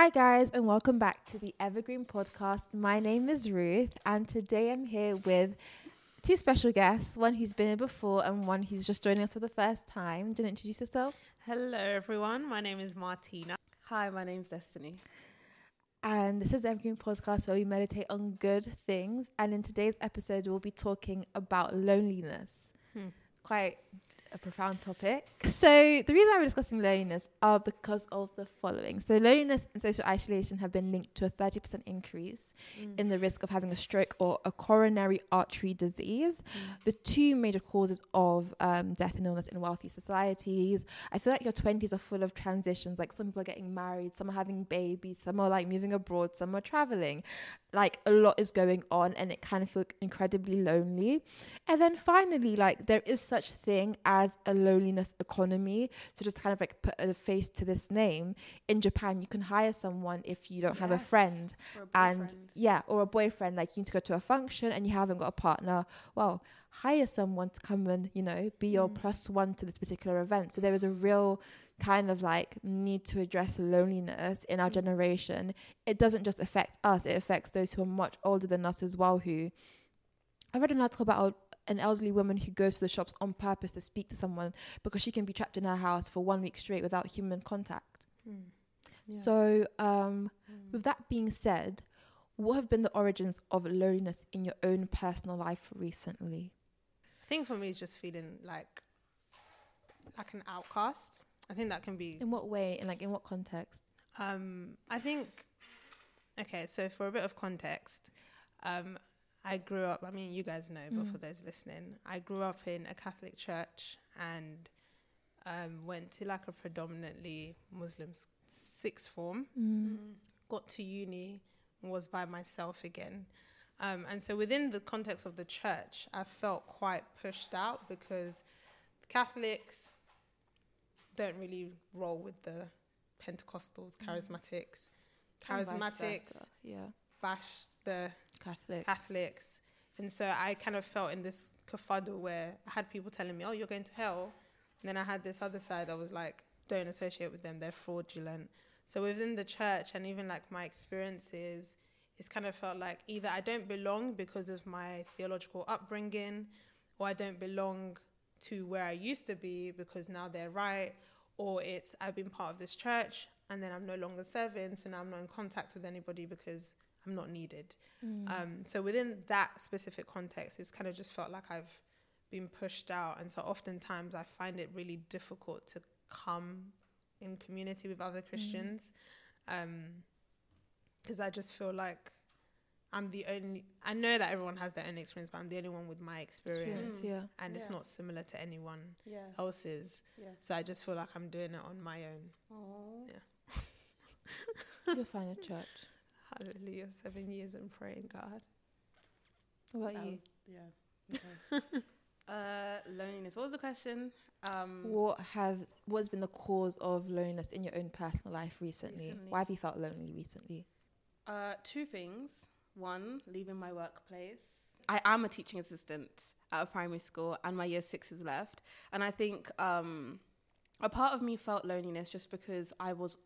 Hi, guys, and welcome back to the Evergreen Podcast. My name is Ruth, and today I'm here with two special guests one who's been here before and one who's just joining us for the first time. Do you want to introduce yourself? Hello, everyone. My name is Marthina. Hi, my name's Destiny. And this is the Evergreen Podcast where we meditate on good things. And in today's episode, we'll be talking about loneliness. Hmm. Quite a profound topic. So the reason I'm discussing loneliness are because of the following. So loneliness and social isolation have been linked to a 30% increase in the risk of having a stroke or a coronary artery disease. The two major causes of um, death and illness in wealthy societies. I feel like your 20s are full of transitions. Like some people are getting married, some are having babies, some are like moving abroad, some are traveling. Like a lot is going on, and it kind of feels incredibly lonely. And then finally, like there is such thing as a loneliness economy. So just kind of like put a face to this name. In Japan, you can hire someone if you don't have a friend a and yeah, or a boyfriend, like you need to go to a function and you haven't got a partner. Well, hire someone to come and, you know, be your mm. plus one to this particular event. So there is a real kind of like need to address loneliness in our mm. generation. It doesn't just affect us, it affects those who are much older than us as well who I read an article about an elderly woman who goes to the shops on purpose to speak to someone because she can be trapped in her house for one week straight without human contact. So, um, with that being said, what have been the origins of loneliness in your own personal life recently? I think for me, it's just feeling like like an outcast. I think that can be. In what way? And like in what context? Um, I think. Okay, so for a bit of context, um, I grew up. I mean, you guys know, but for those listening, I grew up in a Catholic church and um, went to like a predominantly Muslim sixth form. got to uni was by myself again. Um, and so within the context of the church, I felt quite pushed out because Catholics don't really roll with the Pentecostals, charismatics. And vice Charismatics. Yeah. bash the Catholics. Catholics. And so I kind of felt in this kerfuddle where I had people telling me, oh, you're going to hell. And then I had this other side that was like, don't associate with them, they're fraudulent. So within the church and even like my experiences, it's kind of felt like either I don't belong because of my theological upbringing, or I don't belong to where I used to be because now they're right, or it's I've been part of this church and then I'm no longer serving, so now I'm not in contact with anybody because I'm not needed. Mm. Um, so within that specific context, it's kind of just felt like I've been pushed out, and so oftentimes I find it really difficult to come in community with other mm. Christians, um, because I just feel like I'm the only. I know that everyone has their own experience, but I'm the only one with my experience, Experience, yeah. and it's not similar to anyone Yeah. else's. Yeah. So I just feel like I'm doing it on my own. Aww. You'll find a church. Hallelujah! Seven years and praying, God. What about That you? yeah. Okay. uh, loneliness. What was the question? Um, What have what's been the cause of loneliness in your own personal life recently? Recently. Why have you felt lonely recently? uh, two things. One, leaving my workplace. I am a teaching assistant at a primary school, and my year six is left. And I think um, a part of me felt loneliness just because I was.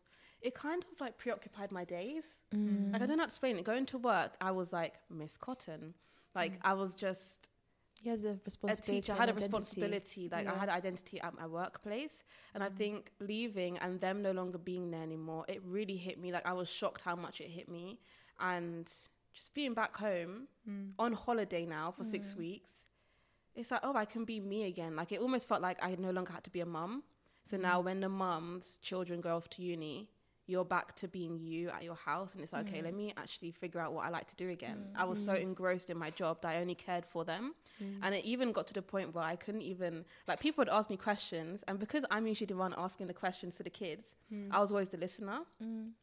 It kind of like preoccupied my days. Mm. Like I don't know how to explain it. Going to work, I was like Miss Cotton. Like mm. I was just yeah, had a a teacher. I had a identity. responsibility. Like i had identity at my workplace. And i mm. think leaving and them no longer being there anymore it really hit me. Like i was shocked how much it hit me. And just being back home on holiday now for six weeks it's like oh i can be me again. Like it almost felt like i no longer had to be a mum. So now when the mums children go off to uni you're back to being you at your house and it's like okay mm. let me actually figure out what i like to do again. Mm. I was so mm. engrossed in my job that i only cared for them. And it even got to the point where i couldn't even like people would ask me questions and because i'm usually the one asking the questions to the kids i was always the listener.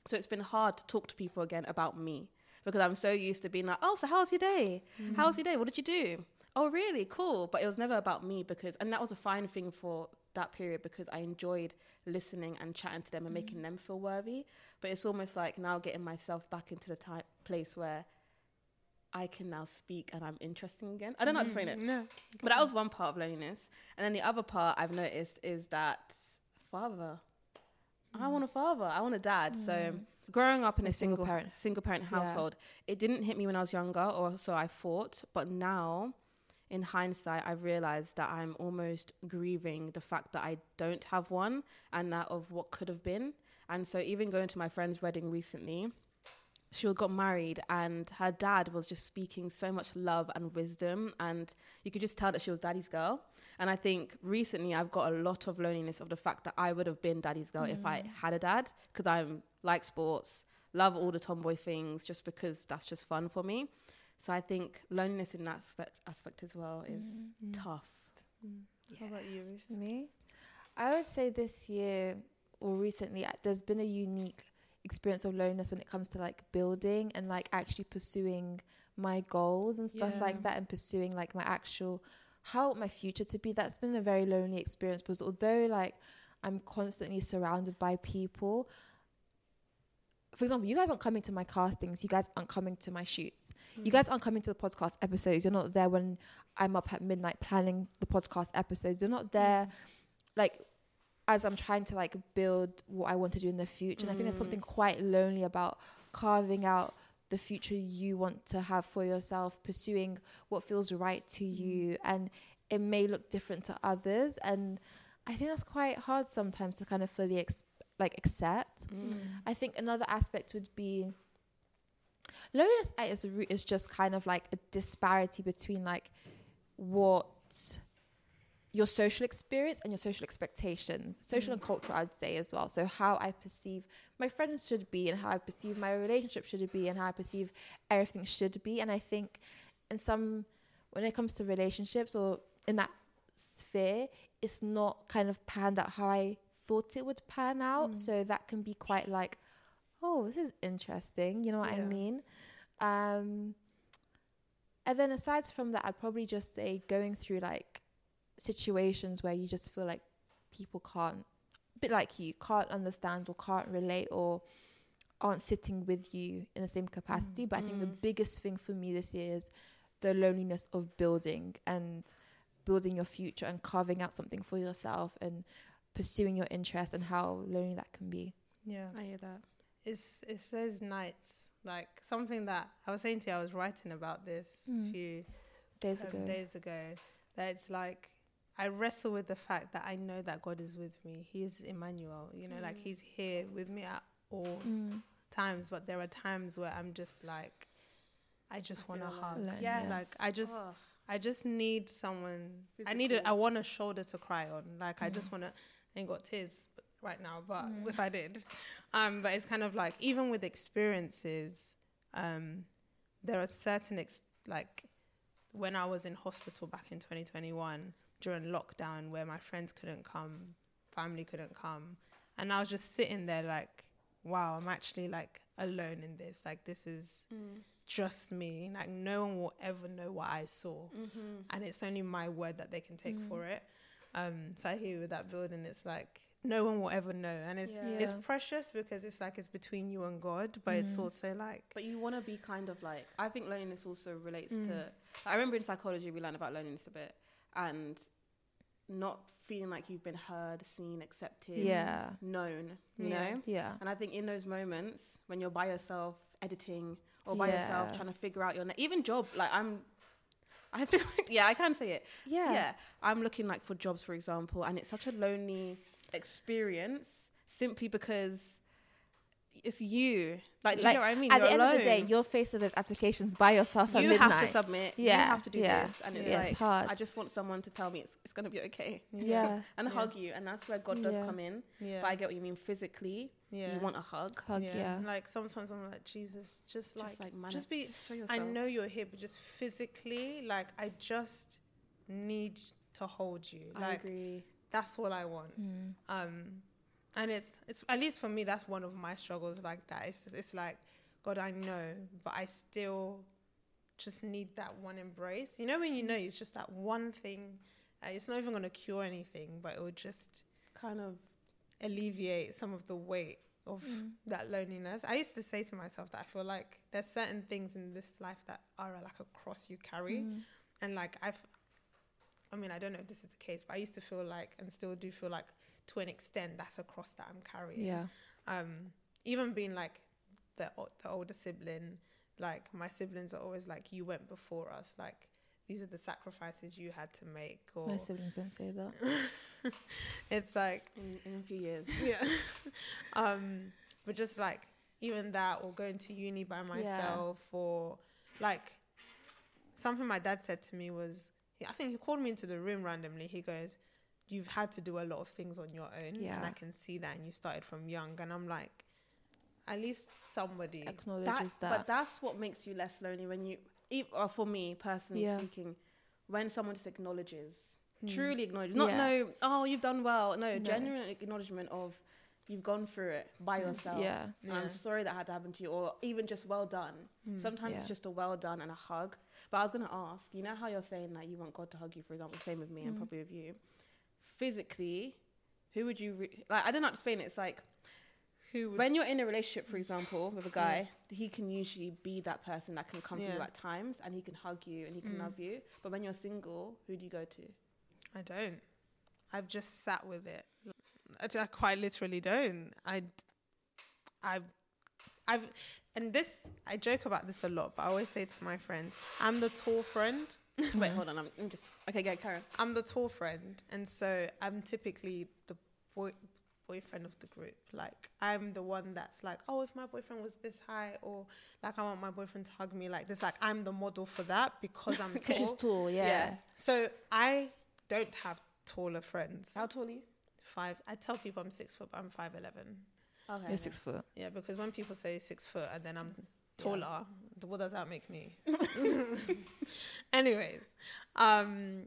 So it's been hard to talk to people again about me because i'm so used to being like oh so how's your day? How's your day? What did you do? Oh really? Cool. But it was never about me because and that was a fine thing for that period because i enjoyed listening and chatting to them and making mm. them feel worthy but it's almost like now getting myself back into the type place where I can now speak and I'm interesting again. I don't know how to explain it. Mm, no. But that was one part of loneliness. And then the other part I've noticed is that father. I mm. want a father. I want a dad. So growing up in A a, single single parent. single parent Yeah. household, it didn't hit me when I was younger, or so I thought. But now, in hindsight, I've realized that I'm almost grieving the fact that I don't have one, and that of what could have been. And so, even going to my friend's wedding recently, she got married, and her dad was just speaking so much love and wisdom, and you could just tell that she was daddy's girl. And I think recently I've got a lot of loneliness of the fact that I would have been daddy's girl if I mm. had a dad because I'm like sports, love all the tomboy things just because that's just fun for me. So I think loneliness in that aspect, aspect as well is tough. How about you, Ruth? Me? I would say this year or recently, uh, there's been a unique experience of loneliness when it comes to like building and like actually pursuing my goals and stuff Yeah. like that and pursuing like my actual how my future to be. That's been a very lonely experience because although like I'm constantly surrounded by people, for example, you guys aren't coming to my castings, you guys aren't coming to my shoots. You hmm. guys aren't coming to the podcast episodes. You're not there when I'm up at midnight planning the podcast episodes. You're not there hmm. like as I'm trying to like build what I want to do in the future. And I think there's something hmm. quite lonely about carving out the future you want to have for yourself, pursuing what feels right to you, and it may look different to others. And I think that's quite hard sometimes to kind of fully ex- like accept. Mm. I think another aspect would be loneliness is root is just kind of like a disparity between like what your social experience and your social expectations, social and mm. cultural, I'd say as well. So how I perceive my friends should be, and how I perceive my relationship should be, and how I perceive everything should be. And I think in some, when it comes to relationships or in that sphere, it's not kind of panned out how I thought it would pan out. Mm. So that can be quite like, oh, this is interesting. You know what I mean? Um, and then aside from that, I'd probably just say going through like situations where you just feel like people can't, a bit like you, can't understand or can't relate or aren't sitting with you in the same capacity. Mm, but I think the mm. biggest thing for me this year is the loneliness of building and building your future and carving out something for yourself and pursuing your interests and how lonely that can be. Yeah. I hear that. It's it's those nights like something that I was saying to you. I was writing about this Mm. a few Days um, ago. days ago. That it's like I wrestle with the fact that I know that God is with me. He is Emmanuel. You know, like He's here with me at all Mm. times. But there are times where I'm just like, I just want a hug. alone. Yes. Like I just. Oh. I just need someone. I need a. Physical. I want a shoulder to cry on. Like I just want to. Ain't got tears right now, but if I did, um, but it's kind of like even with experiences, um, there are certain ex- like when I was in hospital back in 2021 during lockdown where my friends couldn't come, family couldn't come, and I was just sitting there like, wow, I'm actually like alone in this. Like this is just me. Like no one will ever know what I saw, and it's only my word that they can take for it. Um, so I hear you with that building. It's like no one will ever know, and it's Yeah. it's precious because it's like it's between you and God, but it's also like But you want to be kind of like I think loneliness also relates to. I remember in psychology we learned about loneliness a bit, and not feeling like you've been heard, seen, accepted, Yeah. known. You Yeah. know. Yeah. And I think in those moments when you're by yourself editing or by yourself trying to figure out your ne- even job, like I'm. I feel like yeah, I can say it. Yeah. Yeah, I'm looking like for jobs, for example, and it's such a lonely experience simply because it's you. Like, do you know what I mean? At You're the end of the day, you're faced with those applications by yourself at you midnight. have to submit. Yeah. You have to do yeah. this, and it's Yeah, like it's hard. I just want someone to tell me it's it's gonna be okay yeah. and Yeah. hug you, and that's where God does Yeah. come in. yeah, But I get what you mean. Physically, yeah. you want a hug. Hug, yeah. Like sometimes I'm like Jesus, just like just like man, just be. just show I know you're here, but just physically, like I just need to hold you. I Like agree. that's all I want. Mm. Um, and it's it's at least for me that's one of my struggles like that. It's it's like God, I know, but I still just need that one embrace. You know when you know it's just that one thing. Uh, it's not even going to cure anything, but it will just Kind of. alleviate some of the weight of Mm. that loneliness. I used to say to myself that I feel like there's certain things in this life that are like a cross you carry, Mm. and like I've, I mean, I don't know if this is the case, but I used to feel like, and still do feel like, to an extent, that's a cross that I'm carrying. Yeah. Um, even being like the the older sibling. Like my siblings are always like, "You went before us." Like these are the sacrifices you had to make, or My siblings don't say that. it's like In, in a few years. yeah. um, but just like even that, or going to uni by myself, or like something my dad said to me was, I think he called me into the room randomly. He goes, "You've had to do a lot of things on your own, and Yeah. I can see that, and you started from young." And I'm like, at least somebody. Acknowledges That, that. But that's what makes you less lonely when you, e- or for me personally Yeah. speaking, when someone just acknowledges, Hmm. truly acknowledges, not Yeah. no, oh you've done well, no, No. genuine acknowledgement of you've gone through it by yourself. yeah. Yeah. I'm sorry that had to happen to you, or even just well done. Mm. Sometimes it's just a well done and a hug. But I was gonna ask, you know how you're saying that you want God to hug you, for example, same with me and Mm. probably with you. Physically, who would you re- like? I don't know how to explain it. It's like Who would when you're in a relationship, for example, with a guy, he can usually be that person that can come to you at times and he can hug you and he can Mm. love you. But when you're single, who do you go to? I don't. I've just sat with it. I quite literally don't. I, I've, I've, and this I joke about this a lot, but I always say to my friends, I'm the tall friend. Wait, hold on. I'm, I'm just okay. Go, Karen. I'm the tall friend, and so I'm typically the boy boyfriend of the group. Like I'm the one that's like, oh, if my boyfriend was this high, or like I want my boyfriend to hug me like this. Like I'm the model for that because I'm Because she's tall. tall, yeah. So I don't have taller friends. How tall are you? Five. I tell people I'm six foot, but I'm five eleven. Okay. You're six foot. Yeah, because when people say six foot and then I'm taller, th- what does that make me? Anyways, um,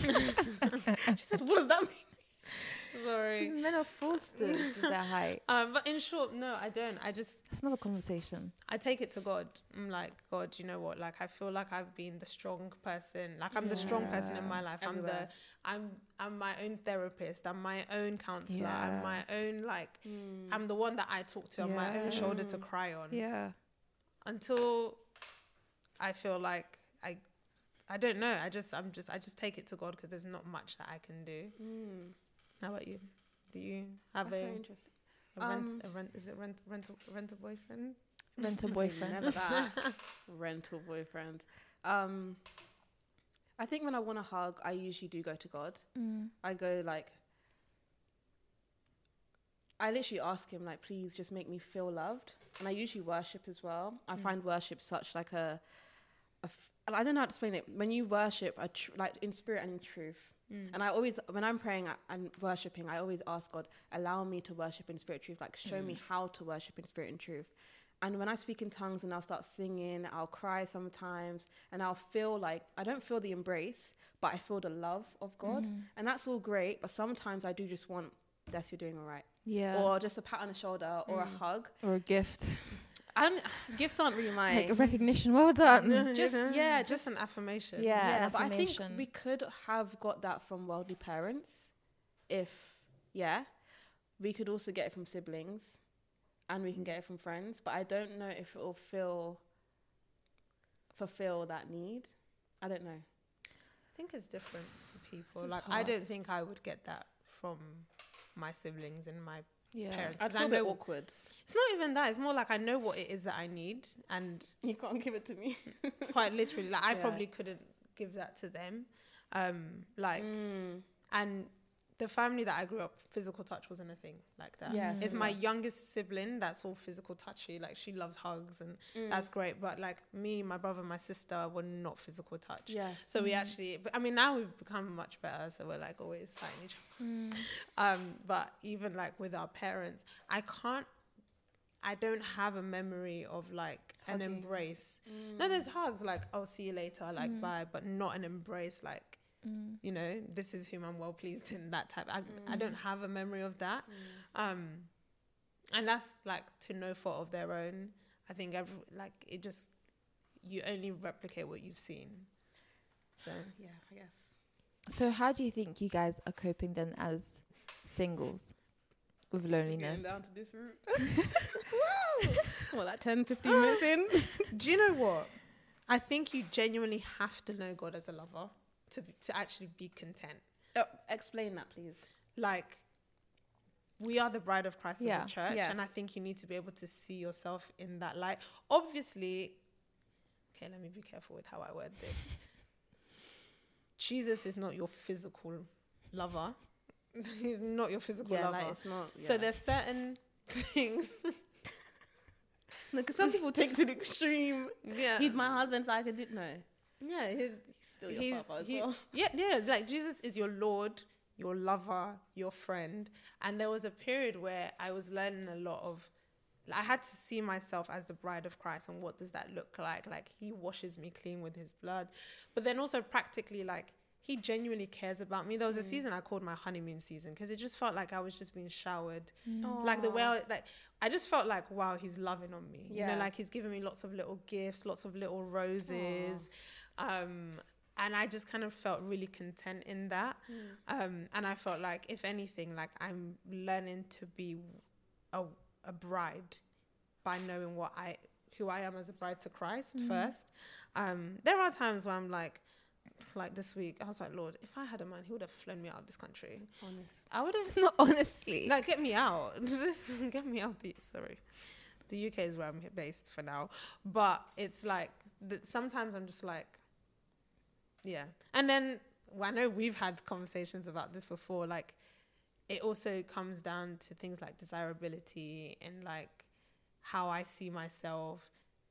she said, "What does that mean?" Sorry. Men are fraudsters with their height. Um, but in short, no, I don't. I just That's another conversation. I take it to God. I'm like, God, you know what? Like, I feel like I've been the strong person. Like, I'm the strong person in my life. Everywhere. I'm the, I'm, I'm my own therapist. I'm my own counselor. I'm my own like, Mm. I'm the one that I talk to. I'm my own shoulder to cry on. Yeah. Until I feel like I, I don't know. I just, I'm just, I just take it to God because there's not much that I can do. Mm. How about you? Do you have That's a, very interesting. a rent? Um, a rent? Is it rent? Rental? Rental boyfriend? Rental boyfriend. Never that. Rental boyfriend. Um, I think when I want a hug, I usually do go to God. Mm. I go like, I literally ask him like, please just make me feel loved, and I usually worship as well. I Mm. find worship such like a, a f- I don't know how to explain it. When you worship, a tr- like in spirit and in truth, Mm. and I always, when I'm praying and worshiping, I always ask God, allow me to worship in spirit and truth. Like, show me how to worship in spirit and truth. And when I speak in tongues and I'll start singing, I'll cry sometimes, and I'll feel like I don't feel the embrace, but I feel the love of God. Mm. And that's all great, but sometimes I do just want, Des, you're doing all right. Yeah. Or just a pat on the shoulder or a Mm. hug. Or a gift. And gifts aren't really my. Like a recognition. Well done. Just- yeah, just just- an affirmation. Yeah. yeah, an but I think we could have got that from worldly parents. If, yeah, we could also get it from siblings and we can get it from friends, but I don't know if it will fill, fulfill that need. I don't know. I think it's different for people. Seems like I don't think I would get that from my siblings and my Yeah. parents. I 'Cause feel I a bit know awkward. it's not even that. It's more like I know what it is that I need, and You can't give it to me. quite literally, like I Yeah. probably couldn't give that to them. Um, like Mm. and the family that I grew up, physical touch wasn't a thing like that. Yes, It's my youngest sibling that's all physical touchy. Like she loves hugs and Mm. that's great. But like me, my brother, my sister were not physical touch. yes. So we actually, I mean, now we've become much better. So we're like always fighting each Mm. other. Um, but even like with our parents, I can't, I don't have a memory of like an embrace. Mm. No, there's hugs like, I'll see you later, like Mm. bye, but not an embrace like, Mm. you know, this is whom I'm well pleased in that type. I, I Mm. don't have a memory of that. Mm. Um, and that's like to no fault of their own. I think every, like it just, you only replicate what you've seen. So. Yeah, I guess. So how do you think you guys are coping then as singles with loneliness? down to this route. well, like 10, 15 minutes in. Do you know what? I think you genuinely have to know God as a lover to to actually be content. Oh, explain that, please. Like, we are the bride of Christ Yeah, as a church, yeah. and I think you need to be able to see yourself in that light. Obviously, okay, let me be careful with how I word this. Jesus is not your physical lover. He's not your physical yeah, lover. like it's not. So there's certain things. because some people take it to the extreme. yeah, He's my husband, so I can do no. yeah, he's Still your he's papa as he- well. yeah yeah like jesus is your lord your lover your friend. And there was a period where i was learning a lot of i had to see myself as the bride of christ and what does that look like? Like he washes me clean with his blood. But then also practically like he genuinely cares about me. There was a Mm. season i called my honeymoon season because it just felt like i was just being showered. Like the way I, like i just felt like wow he's loving on me. You know Yeah. like he's giving me lots of little gifts lots of little roses. Um and i just kind of felt really content in that Mm. um and i felt like if anything like i'm learning to be a, a bride by knowing what i who i am as a bride to christ Mm. first um there are times where i'm like like this week i was like lord if i had a man he would have flown me out of this country Honest. i would have Not honestly. like get me out just get me out the sorry the uk is where i'm based for now but it's like sometimes i'm just like yeah and then well, i know we've had conversations about this before like it also comes down to things like desirability and like how i see myself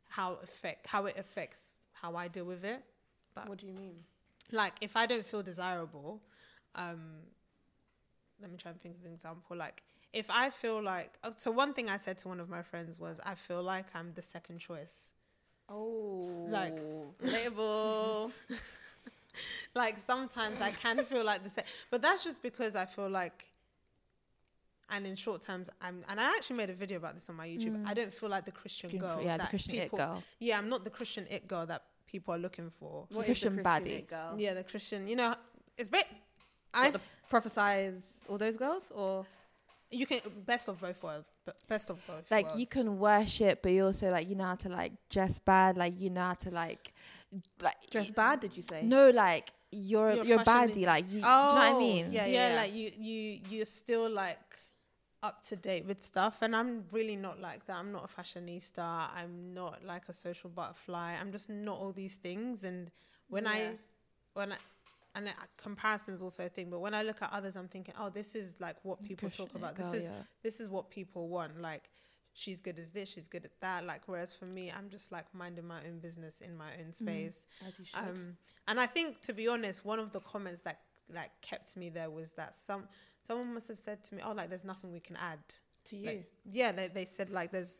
how affect how it affects how i deal with it but What do you mean? like if I don't feel desirable, um, let me try and think of an example. Like if I feel like, uh, so one thing I said to one of my friends was, I feel like I'm the second choice. Oh, Like- relatable. Like sometimes I can feel like the same, but that's just because I feel like, and in short terms, I'm, and I actually made a video about this on my YouTube. Mm. I don't feel like the Christian girl. yeah, the that Christian it girl. Yeah, I'm not the Christian it girl that people are looking for. The Christian the baddie. girl? Yeah, the Christian, you know, it's bit. I the prophesize all those girls, or you can best of both worlds, best of both. like worlds. you can worship, but you also like you know how to like dress bad. Like you know how to like like dress bad? Did you say? No, like you're You're you're, fashionista. baddie. Like you, do you know what I Oh, mean? yeah. yeah, like you you you're still like up to date with stuff and I'm really not like that. I'm not a fashionista. I'm not like a social butterfly. I'm just not all these things and when Yeah. I when I and uh, comparison is also a thing, but when I look at others, I'm thinking, oh, this is like what people Christian talk about. girl, this is yeah. this is what people want. Like, she's good as this, she's good at that. Like, whereas for me, I'm just like minding my own business in my own space. as you should. Um, and I think, to be honest, one of the comments that like kept me there was that some someone must have said to me, "Oh, like there's nothing we can add." to you, Like, yeah, they they said like there's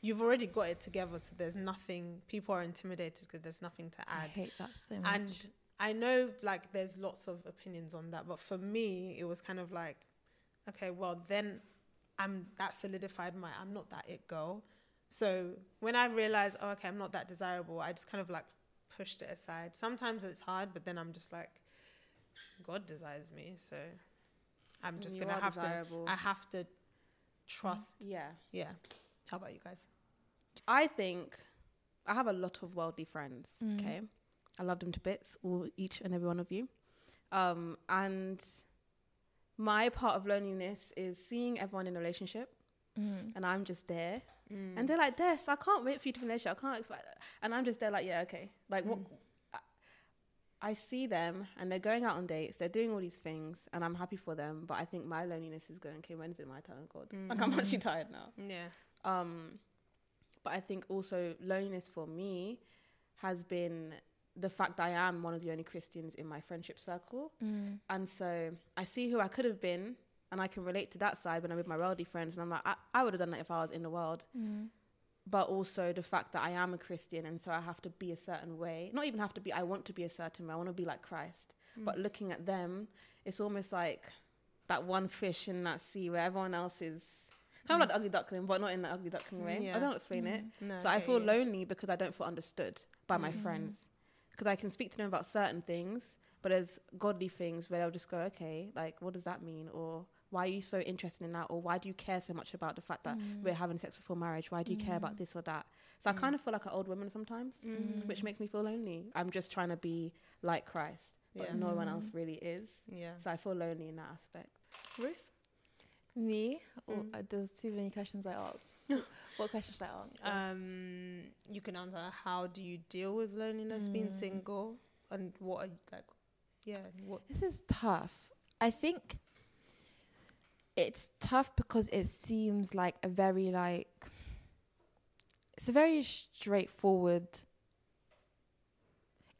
you've already got it together, so there's nothing. People are intimidated because there's nothing to I add. hate that so much. And I know like there's lots of opinions on that, but for me, it was kind of like, okay, well then I'm that solidified my I'm not that it girl. So when I realized, oh, okay, I'm not that desirable, I just kind of like pushed it aside. Sometimes it's hard, but then I'm just like, God desires me, so I'm just You gonna have desirable. to. I have to trust. yeah. Yeah. How about you guys? I think I have a lot of worldly friends. Mm. Okay, I love them to bits, all each and every one of you. Um, and my part of loneliness is seeing everyone in a relationship, Mm. and I'm just there, Mm. and they're like, "Des, I can't wait for you to finish. I can't expect," that." and I'm just there, like, "Yeah, okay." Like, what? I, I see them, and they're going out on dates. They're doing all these things, and I'm happy for them. But I think my loneliness is going. Okay, when is it my turn? God, like I'm actually tired now. Yeah. Um, but I think also loneliness for me has been the fact that I am one of the only Christians in my friendship circle. Mm. And so I see who I could have been and I can relate to that side when I'm with my worldly friends. And I'm like, I, I would have done that if I was in the world. Mm. But also the fact that I am a Christian and so I have to be a certain way. Not even have to be, I want to be a certain way. I want to be like Christ. But looking at them, it's almost like that one fish in that sea where everyone else is kind of like the ugly duckling, but not in the ugly duckling way. I don't explain it. No, So I feel you. lonely because I don't feel understood by my friends. Because I can speak to them about certain things, but there's godly things where they'll just go, okay, like, what does that mean? Or why are you so interested in that? Or why do you care so much about the fact that mm. we're having sex before marriage? Why do you care about mm. this or that? So I mm. kind of feel like an old woman sometimes, which makes me feel lonely. I'm just trying to be like Christ, but Yeah. no one else really is. Yeah. So I feel lonely in that aspect. Ruth? Me? Or Mm. Uh, there's too many questions I asked. what question should I answer? Um, you can answer how do you deal with loneliness being Mm. single, and what are you, like, yeah, what This is tough. I think it's tough because it seems like a very like it's a very straightforward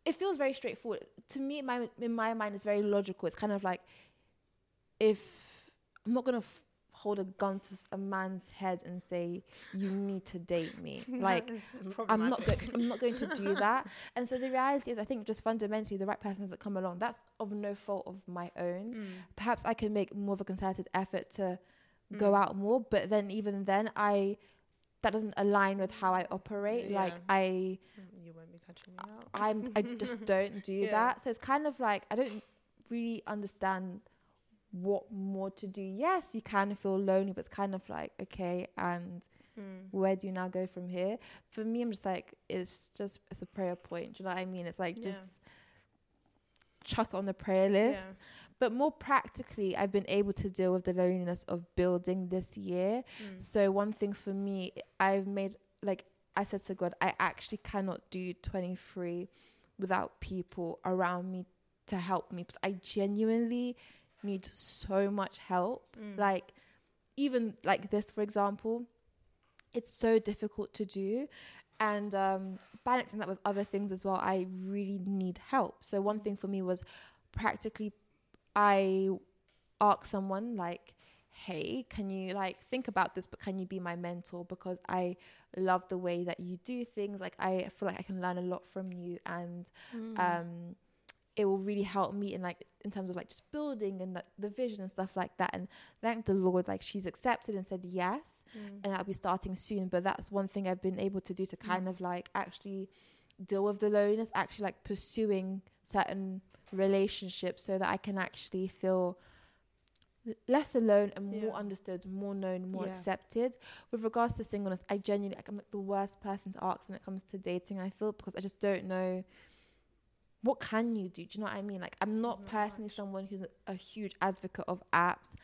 it feels very straightforward to me in my in my mind it's very logical it's kind of like if i'm not going to f- hold a gun to a man's head and say you need to date me like I'm not going. I'm not going to do that. And so the reality is, I think just fundamentally, the right person hasn't come along. That's of no fault of my own. Mm. Perhaps I can make more of a concerted effort to go Mm. out more, but then even then, I that doesn't align with how I operate. Like I, Mm, You won't be catching me out. I'm, I just don't do Yeah. that. So it's kind of like I don't really understand what more to do. Yes, you can feel lonely, but it's kind of like okay, and Mm. where do you now go from here? For me, I'm just like, it's just, it's a prayer point. Do you know what I mean? It's like, Yeah. just chuck it on the prayer list. Yeah. But more practically, I've been able to deal with the loneliness of building this year. Mm. So, one thing for me, I've made, like, I said to God, I actually cannot do 23 without people around me to help me because I genuinely need so much help. Mm. Like, even like this, for example, it's so difficult to do. And um, balancing that with other things as well, I really need help. So, one thing for me was practically, I asked someone, like, hey, can you like think about this, but can you be my mentor? Because I love the way that you do things. Like, I feel like I can learn a lot from you. And Mm. um it will really help me in like in terms of like just building and like, the vision and stuff like that and thank the lord like she's accepted and said yes Mm. and i'll be starting soon but that's one thing i've been able to do to kind Mm. of like actually deal with the loneliness actually like pursuing certain relationships so that i can actually feel less alone and more Yeah. understood more known more Yeah. accepted with regards to singleness i genuinely like i'm like the worst person to ask when it comes to dating i feel because i just don't know what can you do? Do you know what I mean? Like, I'm not Not personally much. someone who's a, a huge advocate of apps.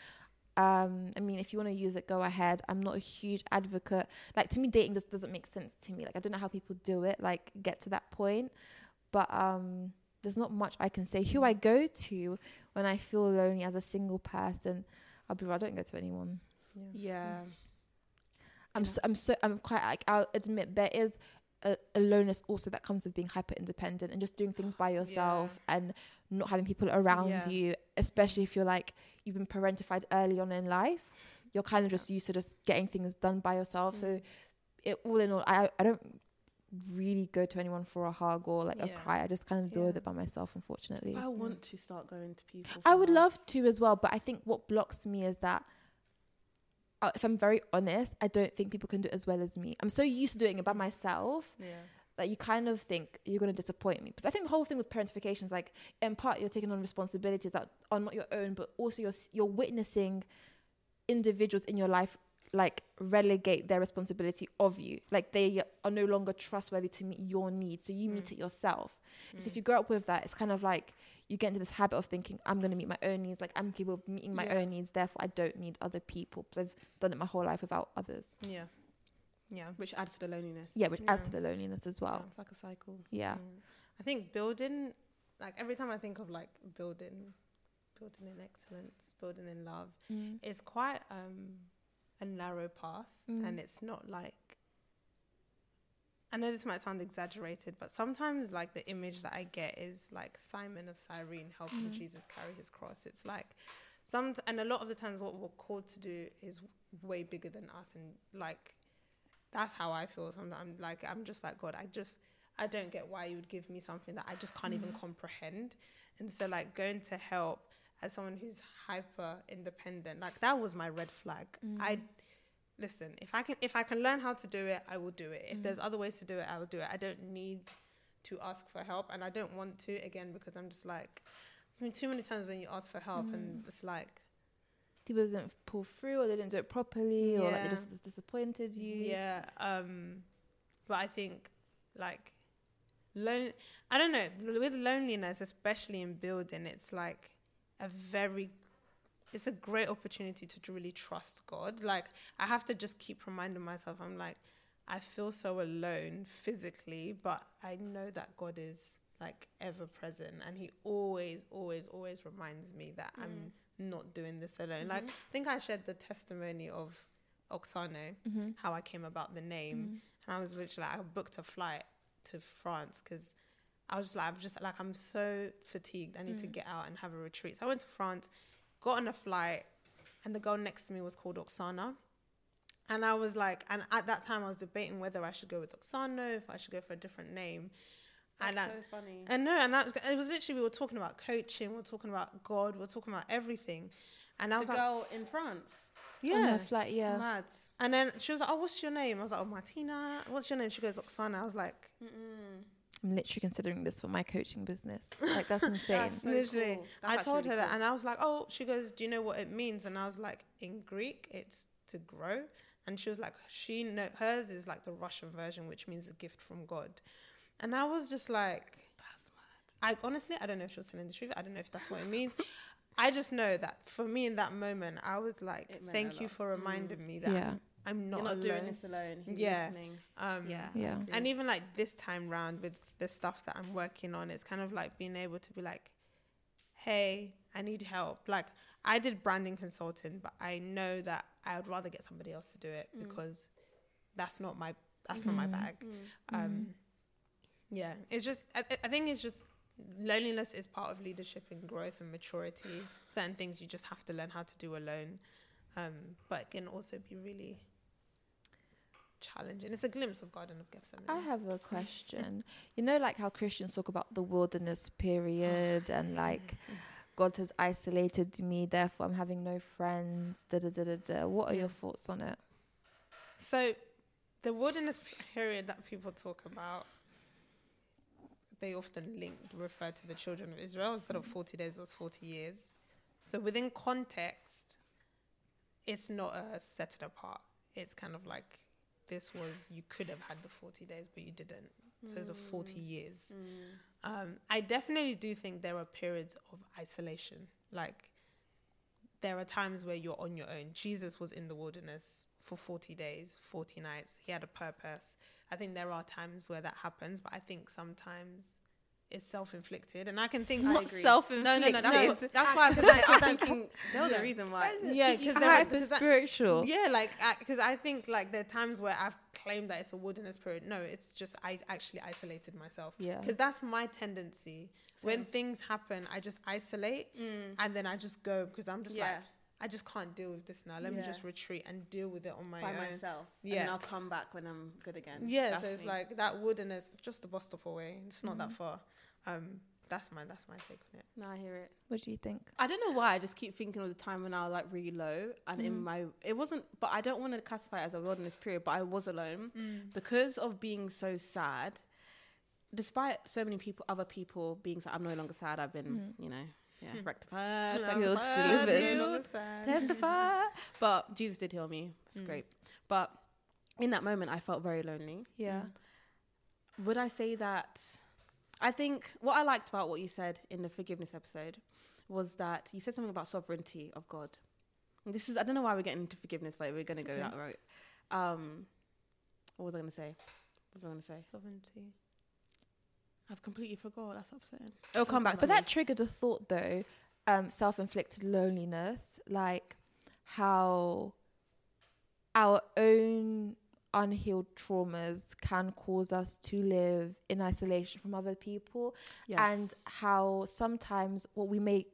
Um, I mean, if you want to use it, go ahead. I'm not a huge advocate. Like, to me, dating just doesn't make sense to me. Like, I don't know how people do it, like, get to that point. But um, there's not much I can say. Who I go to when I feel lonely as a single person, I'll be real, I don't go to anyone. Yeah. yeah. I'm Yeah. so, I'm so I'm quite like I'll admit there is a, a loneliness also that comes with being hyper independent and just doing things by yourself and not having people around Yeah. you, especially if you're like you've been parentified early on in life. You're kind of just used to just getting things done by yourself. So Mm. it all in all, I I don't really go to anyone for a hug or like a cry. I just kind of deal with it by myself, unfortunately. I want to start going to people. I would hugs. love to as well, but I think what blocks me is that, if I'm very honest, I don't think people can do it as well as me. I'm so used to doing it by myself Yeah. that you kind of think you're going to disappoint me. Because I think the whole thing with parentification is like, in part, you're taking on responsibilities that are not your own, but also you're you're witnessing individuals in your life like relegate their responsibility of you like they are no longer trustworthy to meet your needs so you meet Mm. it yourself so Mm. if you grow up with that, it's kind of like you get into this habit of thinking, I'm going to meet my own needs. Like I'm capable of meeting my Yeah. own needs. Therefore, I don't need other people because I've done it my whole life without others. Yeah. Yeah. which adds to the loneliness. Yeah, which adds to the loneliness as well. it's like a cycle. Yeah. I think building, like every time I think of like building, building in excellence, building in love, Mm. it's quite um a narrow path, Mm. and it's not like. I know this might sound exaggerated, but sometimes like the image that I get is like Simon of Cyrene helping Mhm. Jesus carry his cross. It's like some, and a lot of the times what we're called to do is way bigger than us, and like that's how I feel. Sometimes like I'm just like God. I just I don't get why you would give me something that I just can't even Mhm. comprehend. And so like going to help as someone who's hyper independent, like that was my red flag. I Mm. Listen, if I can if I can learn how to do it, I will do it. If Mm. there's other ways to do it, I will do it. I don't need to ask for help and I don't want to again because I'm just like I mean too many times when you ask for help and Mm. it's like People didn't pull through or they didn't do it properly or like they just, just disappointed you. Yeah. Um, but I think like lone. I don't know with loneliness, especially in building, it's like a very it's a great opportunity to really trust God. Like I have to just keep reminding myself, I'm like, I feel so alone physically, but I know that God is like ever present and he always, always, always reminds me that mm. I'm not doing this alone. Mm-hmm. Like I think I shared the testimony of Oksana, mm-hmm. how I came about the name. Mm-hmm. And I was literally like, I booked a flight to France because I was just like, I'm just like, I'm so fatigued. I need mm. to get out and have a retreat. So I went to France, got on a flight, and the girl next to me was called Oksana. And I was like, and at that time I was debating whether I should go with Oksana, if I should go for a different name. That's and so I, funny. And no, and that, it was literally we were talking about coaching, we were talking about God, we were talking about everything. And I was the like, girl in France. Yeah, on flight, yeah. Mad. And then she was like, "Oh, what's your name?" I was like, "Oh, Marthina." What's your name? She goes, "Oksana." I was like, Mm-mm. I'm literally considering this for my coaching business. Like that's insane. that's so literally, cool. that's I told her that, and I was like, "Oh," she goes, "Do you know what it means?" And I was like, "In Greek, it's to grow." And she was like, "She know hers is like the Russian version, which means a gift from God." And I was just like, "That's mad." I honestly, I don't know if she was telling the truth. I don't know if that's what it means. I just know that for me in that moment, I was like, "Thank you for reminding mm. me that yeah. I'm not, You're not alone. doing this alone. He's yeah. Um, yeah. Yeah. And even like this time round with the stuff that I'm working on, it's kind of like being able to be like, hey, I need help. Like I did branding consulting, but I know that I would rather get somebody else to do it mm. because that's not my that's mm. not my mm. bag. Mm. Um, mm. yeah, it's just I, I think it's just loneliness is part of leadership and growth and maturity. Certain things you just have to learn how to do alone, um, but it can also be really challenging. It's a glimpse of Garden of Gethsemane. I have a question. you know, like how Christians talk about the wilderness period and like God has isolated me, therefore I'm having no friends. Da da da da da. What are your thoughts on it? So, the wilderness period that people talk about, they often link refer to the children of Israel instead of forty days, it was forty years. So within context, it's not a set it apart. It's kind of like this was you could have had the 40 days but you didn't. So mm. it's a 40 years. Mm. um, i definitely do think there are periods of isolation. Like there are times where you're on your own. Jesus was in the wilderness for 40 days 40 nights. He had a purpose. I think there are times where that happens but i think sometimes is self-inflicted and i can think not self-inflicted? No no no that's, what, that's why i'm thinking that was reason why. Yeah because they're hyper spiritual. Yeah like because I, I, think like there are times where i've claimed that it's a wilderness period. No it's just i actually isolated myself. Yeah. Because that's my tendency. When things happen i just isolate mm. and then i just go because i'm just yeah. like I just can't deal with this now. Let yeah. me just retreat and deal with it on my By own. myself. Yeah. And I'll come back when I'm good again. Yeah, That's so it's me. like that wilderness, just the bus stop away. It's not mm-hmm. that far. Um, that's my that's my take on it. No, I hear it. What do you think? I don't know why. I just keep thinking of the time when I was like really low, and mm. in my it wasn't. But I don't want to classify it as a wilderness period. But I was alone mm. because of being so sad. Despite so many people, other people being sad, I'm no longer sad. I've been, mm. you know, yeah, rectified, rectified, delivered, testify. But Jesus did heal me. It's mm. great. But in that moment, I felt very lonely. Yeah. Would I say that? I think what I liked about what you said in the forgiveness episode was that you said something about sovereignty of God. And this is I don't know why we're getting into forgiveness, but we're going to go okay. that route. Um, what was I going to say? What was I going to say? Sovereignty. I've completely forgot. That's upsetting. It'll come back. But that triggered a thought though. Um, self-inflicted loneliness, like how our own unhealed traumas can cause us to live in isolation from other people yes. and how sometimes what we may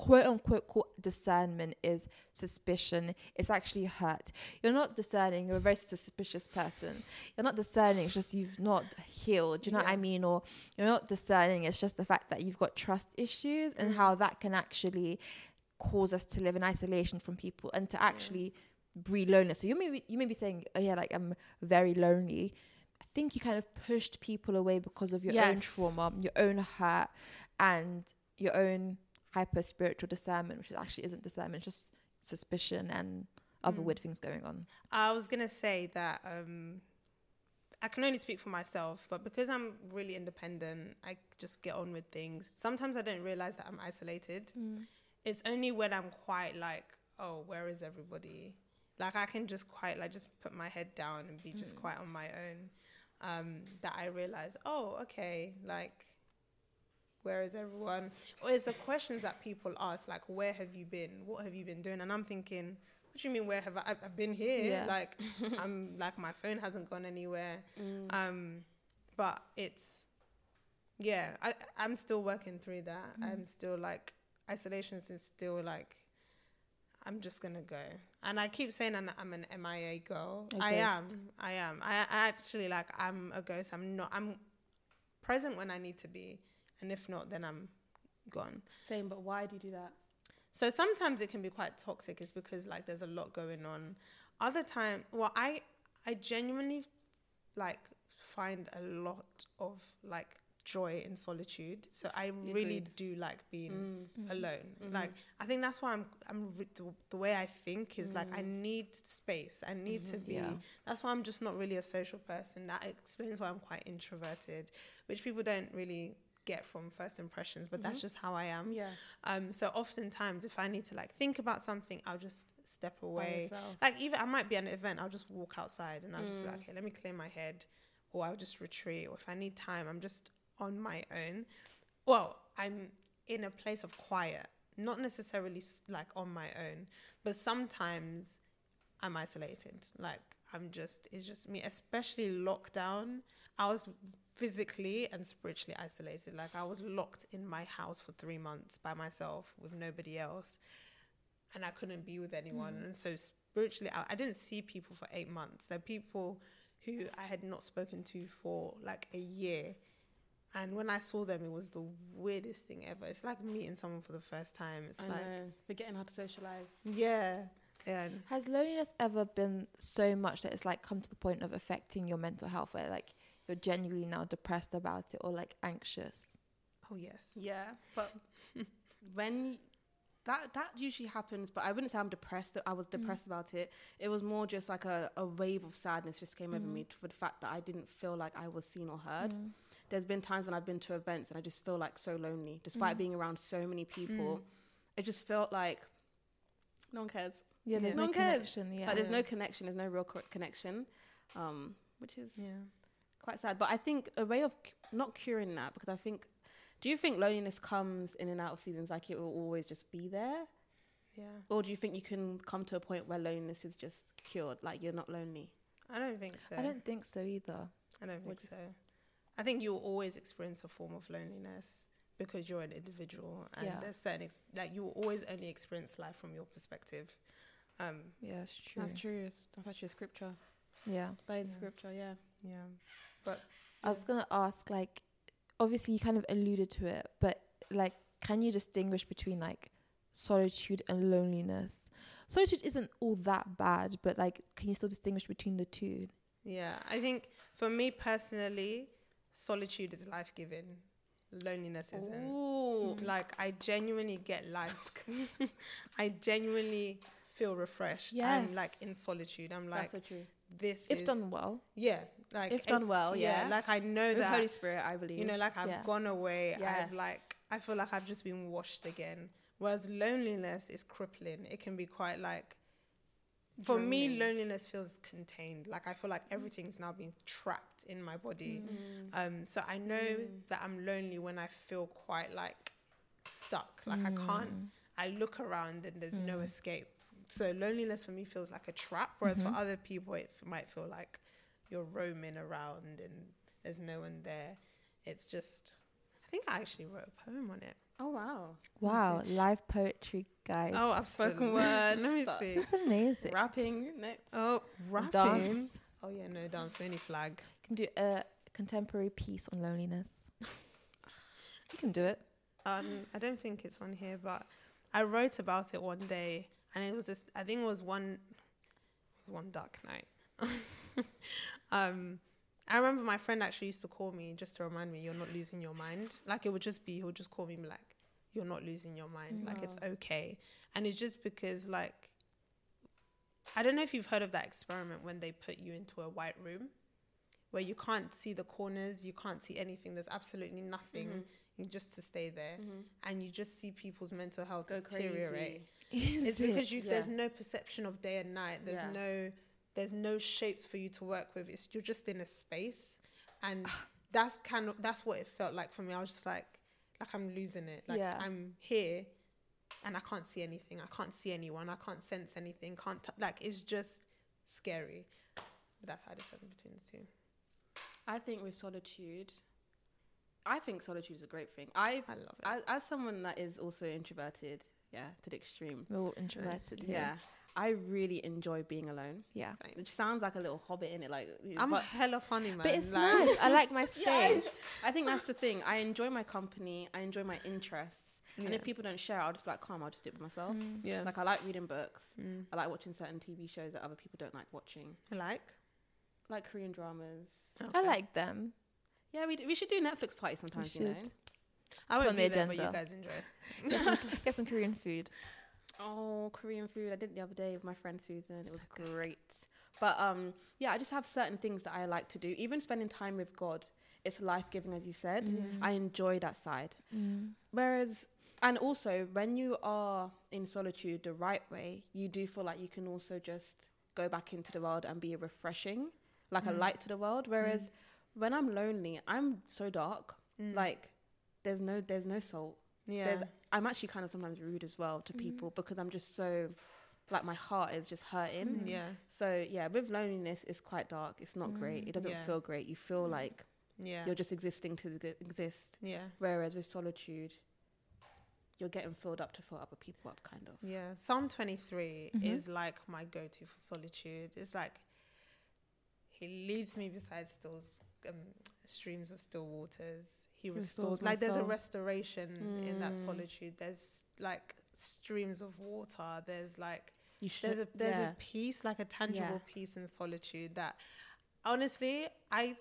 quote unquote discernment is suspicion. It's actually hurt. You're not discerning. You're a very suspicious person. You're not discerning. It's just you've not healed. Do you know yeah. what i mean? Or you're not discerning. It's just the fact that you've got trust issues and how mm-hmm. that can actually cause us to live in isolation from people and to actually yeah breed loneliness. So you may be, you may be saying, oh, yeah, like I'm very lonely. I think you kind of pushed people away because of your yes. own trauma, your own hurt, and your own hyper spiritual discernment, which actually isn't discernment, it's just suspicion and other mm. weird things going on. I was gonna say that um, I can only speak for myself, but because I'm really independent, I just get on with things. Sometimes I don't realize that I'm isolated. Mm it's only when I'm quite like, oh, where is everybody? Like I can just quite like just put my head down and be just Mm. quite on my own. Um, that I realize, oh, okay, like where is everyone? Or is the questions that people ask, like, where have you been? What have you been doing? And I'm thinking, what do you mean, where have I? I've- I've been here. Yeah. Like, I'm like, my phone hasn't gone anywhere. Mm. Um, but it's, yeah, I, I'm still working through that. Mm. I'm still like, isolation is still like, I'm just gonna go. And I keep saying I'm, I'm an MIA girl. I am. I am. I, I actually like, I'm a ghost. I'm not, I'm present when I need to be. And if not, then I'm gone. Same, but why do you do that? So sometimes it can be quite toxic, is because like there's a lot going on. Other time, well, I I genuinely like find a lot of like joy in solitude. So I really do like being Mm. Mhm. alone. Mhm. Like I think that's why I'm I'm re- the, the way I think is like I Mm. need space. I need to Mhm. be. Yeah. That's why I'm just not really a social person. That explains why I'm quite introverted, which people don't really get from first impressions. But that's Mhm. just how I am. Yeah. Um, so oftentimes, if I need to like think about something, I'll just step away. Like even I might be at an event, I'll just walk outside and I'll just be Mm. like, okay, let me clear my head, or I'll just retreat. Or if I need time, I'm just on my own. Well, I'm in a place of quiet, not necessarily like on my own, but sometimes I'm isolated. Like I'm just, it's just me, especially lockdown. I was physically and spiritually isolated. Like I was locked in my house for three months by myself with nobody else, and I couldn't be with anyone. Mm. And so spiritually, I, I didn't see people for eight months. There are people who I had not spoken to for like a year. And when I saw them, it was the weirdest thing ever. It's like meeting someone for the first time. It's I like, know. Forgetting how to socialize. yeah, yeah. Has loneliness ever been so much that it's like come to the point of affecting your mental health where like you're genuinely now depressed about it or like anxious? Oh yes. Yeah, but when that that usually happens, but I wouldn't say I'm depressed. I was depressed about it. It was more just like a, a wave of sadness just came over Mhm. me for the fact that I didn't feel like I was seen or heard. Mm. There's been times when I've been to events and I just feel like so lonely, despite Mm. being around so many people. Mm. It just felt like no one cares. Yeah, there's no No one cares. connection. Yeah. Like there's Yeah. no connection. There's no real co- connection, um, which is Yeah. Quite sad. But I think a way of c- not curing that because I think, do you think loneliness comes in and out of seasons like it will always just be there, Yeah. or do you think you can come to a point where loneliness is just cured, like you're not lonely? I don't think so. I don't think so either. I don't think so. I think you'll always experience a form of loneliness because you're an individual, and Yeah. there's certain ex- like you will always only experience life from your perspective. Um, Yeah, it's true. That's true. It's, that's actually a scripture. Yeah. That is Yeah. scripture. Yeah. yeah, I was gonna ask, like, obviously you kind of alluded to it, but like, can you distinguish between like solitude and loneliness? Solitude isn't all that bad, but like, can you still distinguish between the two? yeah. I think for me personally, solitude is life giving. Loneliness isn't. Ooh. Like I genuinely get life. I genuinely feel refreshed. Yes. I'm like in solitude. I'm like that's so true. This If is done well. yeah. Like If done well, yeah. Like I know With that Holy Spirit, I believe. you know like i've Yeah. gone away i've like i feel like i've just been washed again whereas loneliness is crippling it can be quite like for me loneliness feels contained like i feel like everything's now being trapped in my body Mm. um so i know Mm. that i'm lonely when i feel quite like stuck like i can't Mm. i look around and there's no Mm. escape so loneliness for me feels like a trap whereas Mhm. for other people it f- might feel like you're roaming around and there's no one there it's just i think i actually wrote a poem on it Oh wow. Wow, live poetry, guys. oh i've Spoken word. let me see. This is amazing. Rapping. No. oh rapping Dance. oh yeah no dance we only flag You can do a contemporary piece on loneliness. you can do it. um i don't think it's on here but i wrote about it one day and it was just i think it was one it was one dark night um I remember my friend actually used to call me just to remind me you're not losing your mind. Like it would just be he'll just call me like, You're not losing your mind. Like it's okay. And it's just because like I don't know if you've heard of that experiment when they put you into a white room where you can't see the corners, you can't see anything. There's absolutely nothing. Mhm. You just to stay there, Mhm. and you just see people's mental health Go deteriorate. crazy. Is It's it? because you there's no perception of day and night. There's Yeah. no there's no shapes for you to work with. It's you're just in a space, and that's kind of that's what it felt like for me. I was just like like I'm losing it. Like Yeah. I'm here, and I can't see anything. I can't see anyone. I can't sense anything. Can't t- like it's just scary. But that's how I decided between the two. I think with solitude, I think solitude is a great thing. I, I love it. I as someone that is also introverted, yeah, to the extreme. We're all introverted here. Yeah, I really enjoy being alone. Yeah. Same. Which sounds like a little hobbit in it, like. I'm but hella funny, man. But it's like, nice. I like my space. Yes. I think that's the thing. I enjoy my company. I enjoy my interests. And if people don't share, I'll just be like, calm. I'll just do it by myself. Mm. Yeah. Like I like reading books. Mm. I like watching certain TV shows that other people don't like watching, I Like. like Korean dramas. I like them. Yeah, we, d- we should do Netflix party sometimes. You know. Should. I won't on be the there, but you agenda. guys enjoy. Get some, get some Korean food. Oh, Korean food. I did it the other day with my friend Susan. It was So great. But um, yeah, I just have certain things that I like to do. Even spending time with God, it's life giving, as you said. Mm. I enjoy that side. Mm. Whereas, and also when you are in solitude the right way, you do feel like you can also just go back into the world and be refreshing, like a Mm. light to the world. Whereas when I'm lonely, I'm so dark. Mm. Like there's no there's no salt. yeah. There's, I'm actually kind of sometimes rude as well to Mm. people because I'm just so like my heart is just hurting. Mm. yeah. So yeah, with loneliness, it's quite dark. It's not great. Mm. It doesn't Yeah. feel great. You feel Mm. like Yeah. you're just existing to exist. yeah. Whereas with solitude, you're getting filled up to fill other people up, kind of. Yeah. Psalm 23 Mhm. is like my go to for solitude. It's like he leads me beside still um, streams of still waters. He Restores restores, like there's a soul. restoration in that Mm. solitude. There's like streams of water. There's like You should. there's a there's yeah. a peace like a tangible Yeah. peace in solitude that honestly i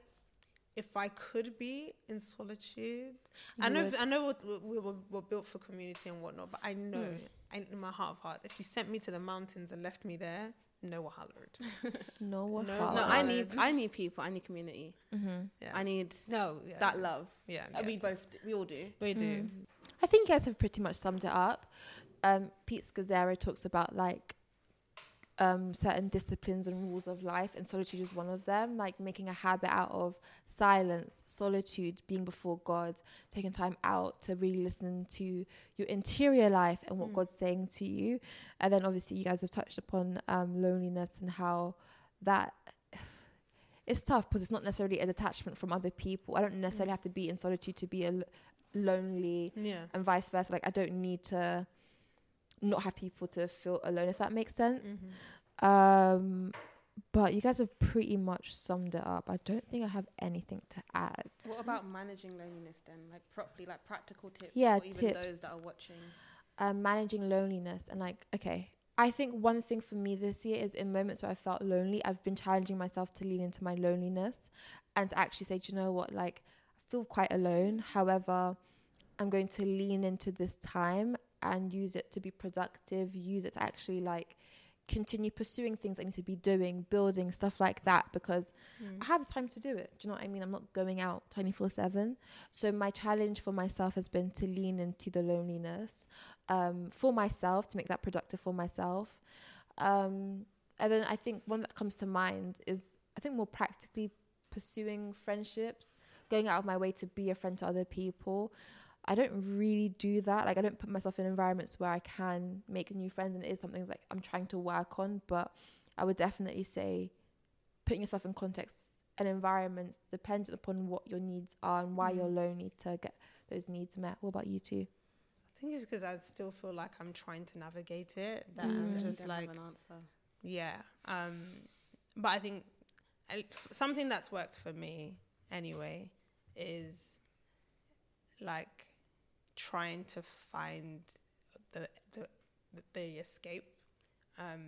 if i could be in solitude i know would. i know we we were, we're built for community and whatnot but i know Mm. I, in my heart of hearts if you sent me to the mountains and left me there no one hollered No, what No, hard. no, I need I need people. I need community. Mm-hmm. yeah I need no yeah, that love. yeah, Uh. We both we all do. we do Mm. I think you guys have pretty much summed it up. Um, Pete Scazzero talks about like um, certain disciplines and rules of life, and solitude is one of them. Like making a habit out of silence, solitude, being before God, taking time out to really listen to your interior life and what Mm. God's saying to you. And then obviously, you guys have touched upon um, loneliness and how that. It's tough because it's not necessarily a detachment from other people. I don't necessarily Mm. have to be in solitude to be a l- lonely yeah and vice versa. Like I don't need to not have people to feel alone, if that makes sense. Mhm. Um, but you guys have pretty much summed it up. I don't think I have anything to add. What about managing loneliness then? Like properly, like practical tips Yeah, for even tips. those that are watching. Um, managing loneliness and like, okay, I think one thing for me this year is in moments where I felt lonely, I've been challenging myself to lean into my loneliness and to actually say, do you know what, like, I feel quite alone. However, I'm going to lean into this time and use it to be productive, use it to actually like continue pursuing things I need to be doing, building stuff like that because Mm. I have the time to do it. Do you know what I mean? I'm not going out 24 7. So, my challenge for myself has been to lean into the loneliness um, for myself, to make that productive for myself. Um, and then I think one that comes to mind is I think more practically pursuing friendships, going out of my way to be a friend to other people. I don't really do that. Like I don't put myself in environments where I can make new friends, and it is something like I'm trying to work on. But I would definitely say putting yourself in context and environments dependent upon what your needs are and why Mm. you're lonely to get those needs met. What about you two? i think it's because i still feel like i'm trying to navigate it that Mm. i'm just don't like have an answer. Yeah. Um, but I think uh, something that's worked for me anyway is like trying to find the the, the, escape. Um,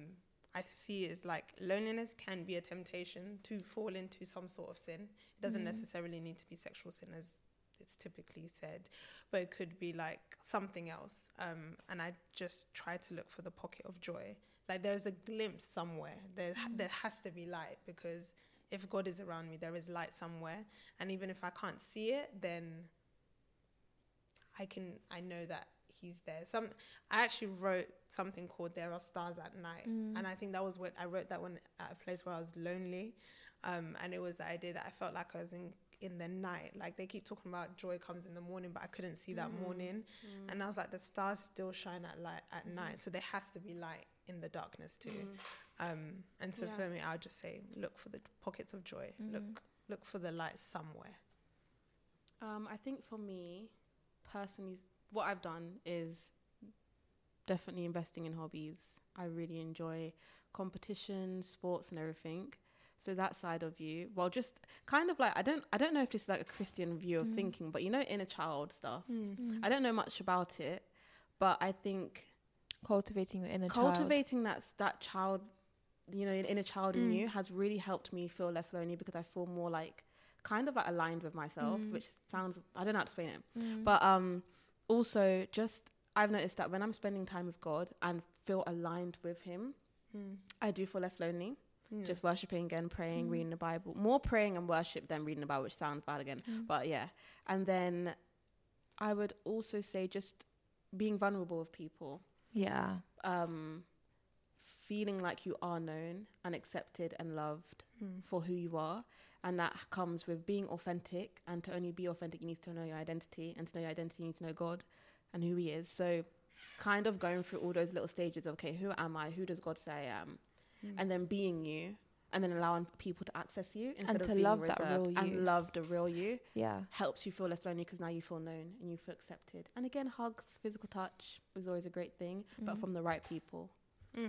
I see is like loneliness can be a temptation to fall into some sort of sin. It doesn't Mhm. necessarily need to be sexual sin as it's typically said, but it could be like something else. Um, and I just try to look for the pocket of joy like there's a glimpse somewhere there ha- there has to be light because if God is around me, there is light somewhere. And even if I can't see it, then I can I know that he's there. Some I actually wrote something called There Are Stars at Night. Mm. And I think that was what I wrote that one at a place where I was lonely. Um, and it was the idea that I felt like I was in in the night. Like they keep talking about joy comes in the morning, but I couldn't see that Mm. morning. And I was like, the stars still shine at light at night, so there has to be light in the darkness too. Mm. Um, and so Yeah. for me, I'll just say, look for the pockets of joy. Mm. Look, look for the light somewhere. Um, I think for me, personally, what I've done is definitely investing in hobbies. I really enjoy competition, sports, and everything. So that side of you, well, just kind of like I don't, I don't know if this is like a Christian view of Mm. thinking, but you know, inner child stuff. Mm. I don't know much about it, but I think cultivating your inner child. cultivating that that child, you know, inner child in Mm. you has really helped me feel less lonely because I feel more like kind of like aligned with myself, Mm. which sounds I don't know how to explain it. Mm. But um also just I've noticed that when I'm spending time with God and feel aligned with him, Mm. I do feel less lonely. Just worshiping again, praying, Mm. reading the Bible. More praying and worship than reading the Bible, which sounds bad again. Mm. But yeah. And then I would also say just being vulnerable with people yeah. um, feeling like you are known and accepted and loved Mm. for who you are. And that comes with being authentic. And to only be authentic, you need to know your identity. And to know your identity, you need to know God and who He is. So, kind of going through all those little stages of, okay, who am I? Who does God say I am? Mm. And then being you. And then allowing people to access you instead And of to being love that reserved. real you. And love the real you Yeah. helps you feel less lonely because now you feel known and you feel accepted. And again, hugs, physical touch was always a great thing, but Mm. from the right people.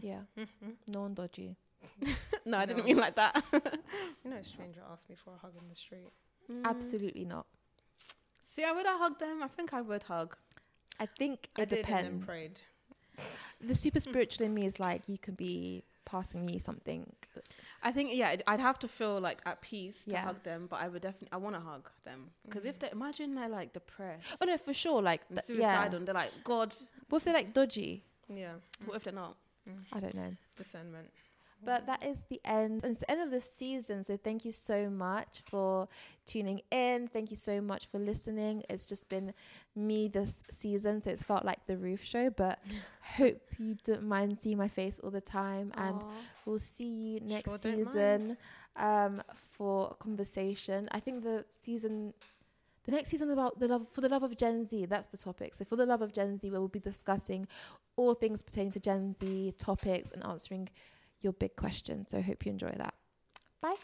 Yeah. Mhm. No one dodgy. No, I didn't mean like that. You know, a stranger asked me for a hug in the street. Mm. Absolutely not. See, I would have hugged them. I think I would hug. I think I it did and then depends. prayed. The super spiritual in me is like you can be passing me something. I think yeah, I'd- I'd have to feel like at peace to Yeah. hug them, but I would definitely I want to hug them because if Mm. they imagine they're like depressed, Oh no, for sure. Like and th- yeah. suicidal, and they're like God. What if they're like dodgy? Yeah. What if they're not? I don't know. Discernment. But that is the end. And it's the end of the season. So thank you so much for tuning in. Thank you so much for listening. It's just been me this season. So it's felt like the Ruth show. But hope you don't mind seeing my face all the time. And we'll see you next Sure season um, for a conversation. I think the season. The next season about the love for the love of Gen Z. That's the topic. So for the love of Gen Z, we'll be discussing all things pertaining to Gen Z topics and answering your big question. So I hope you enjoy that.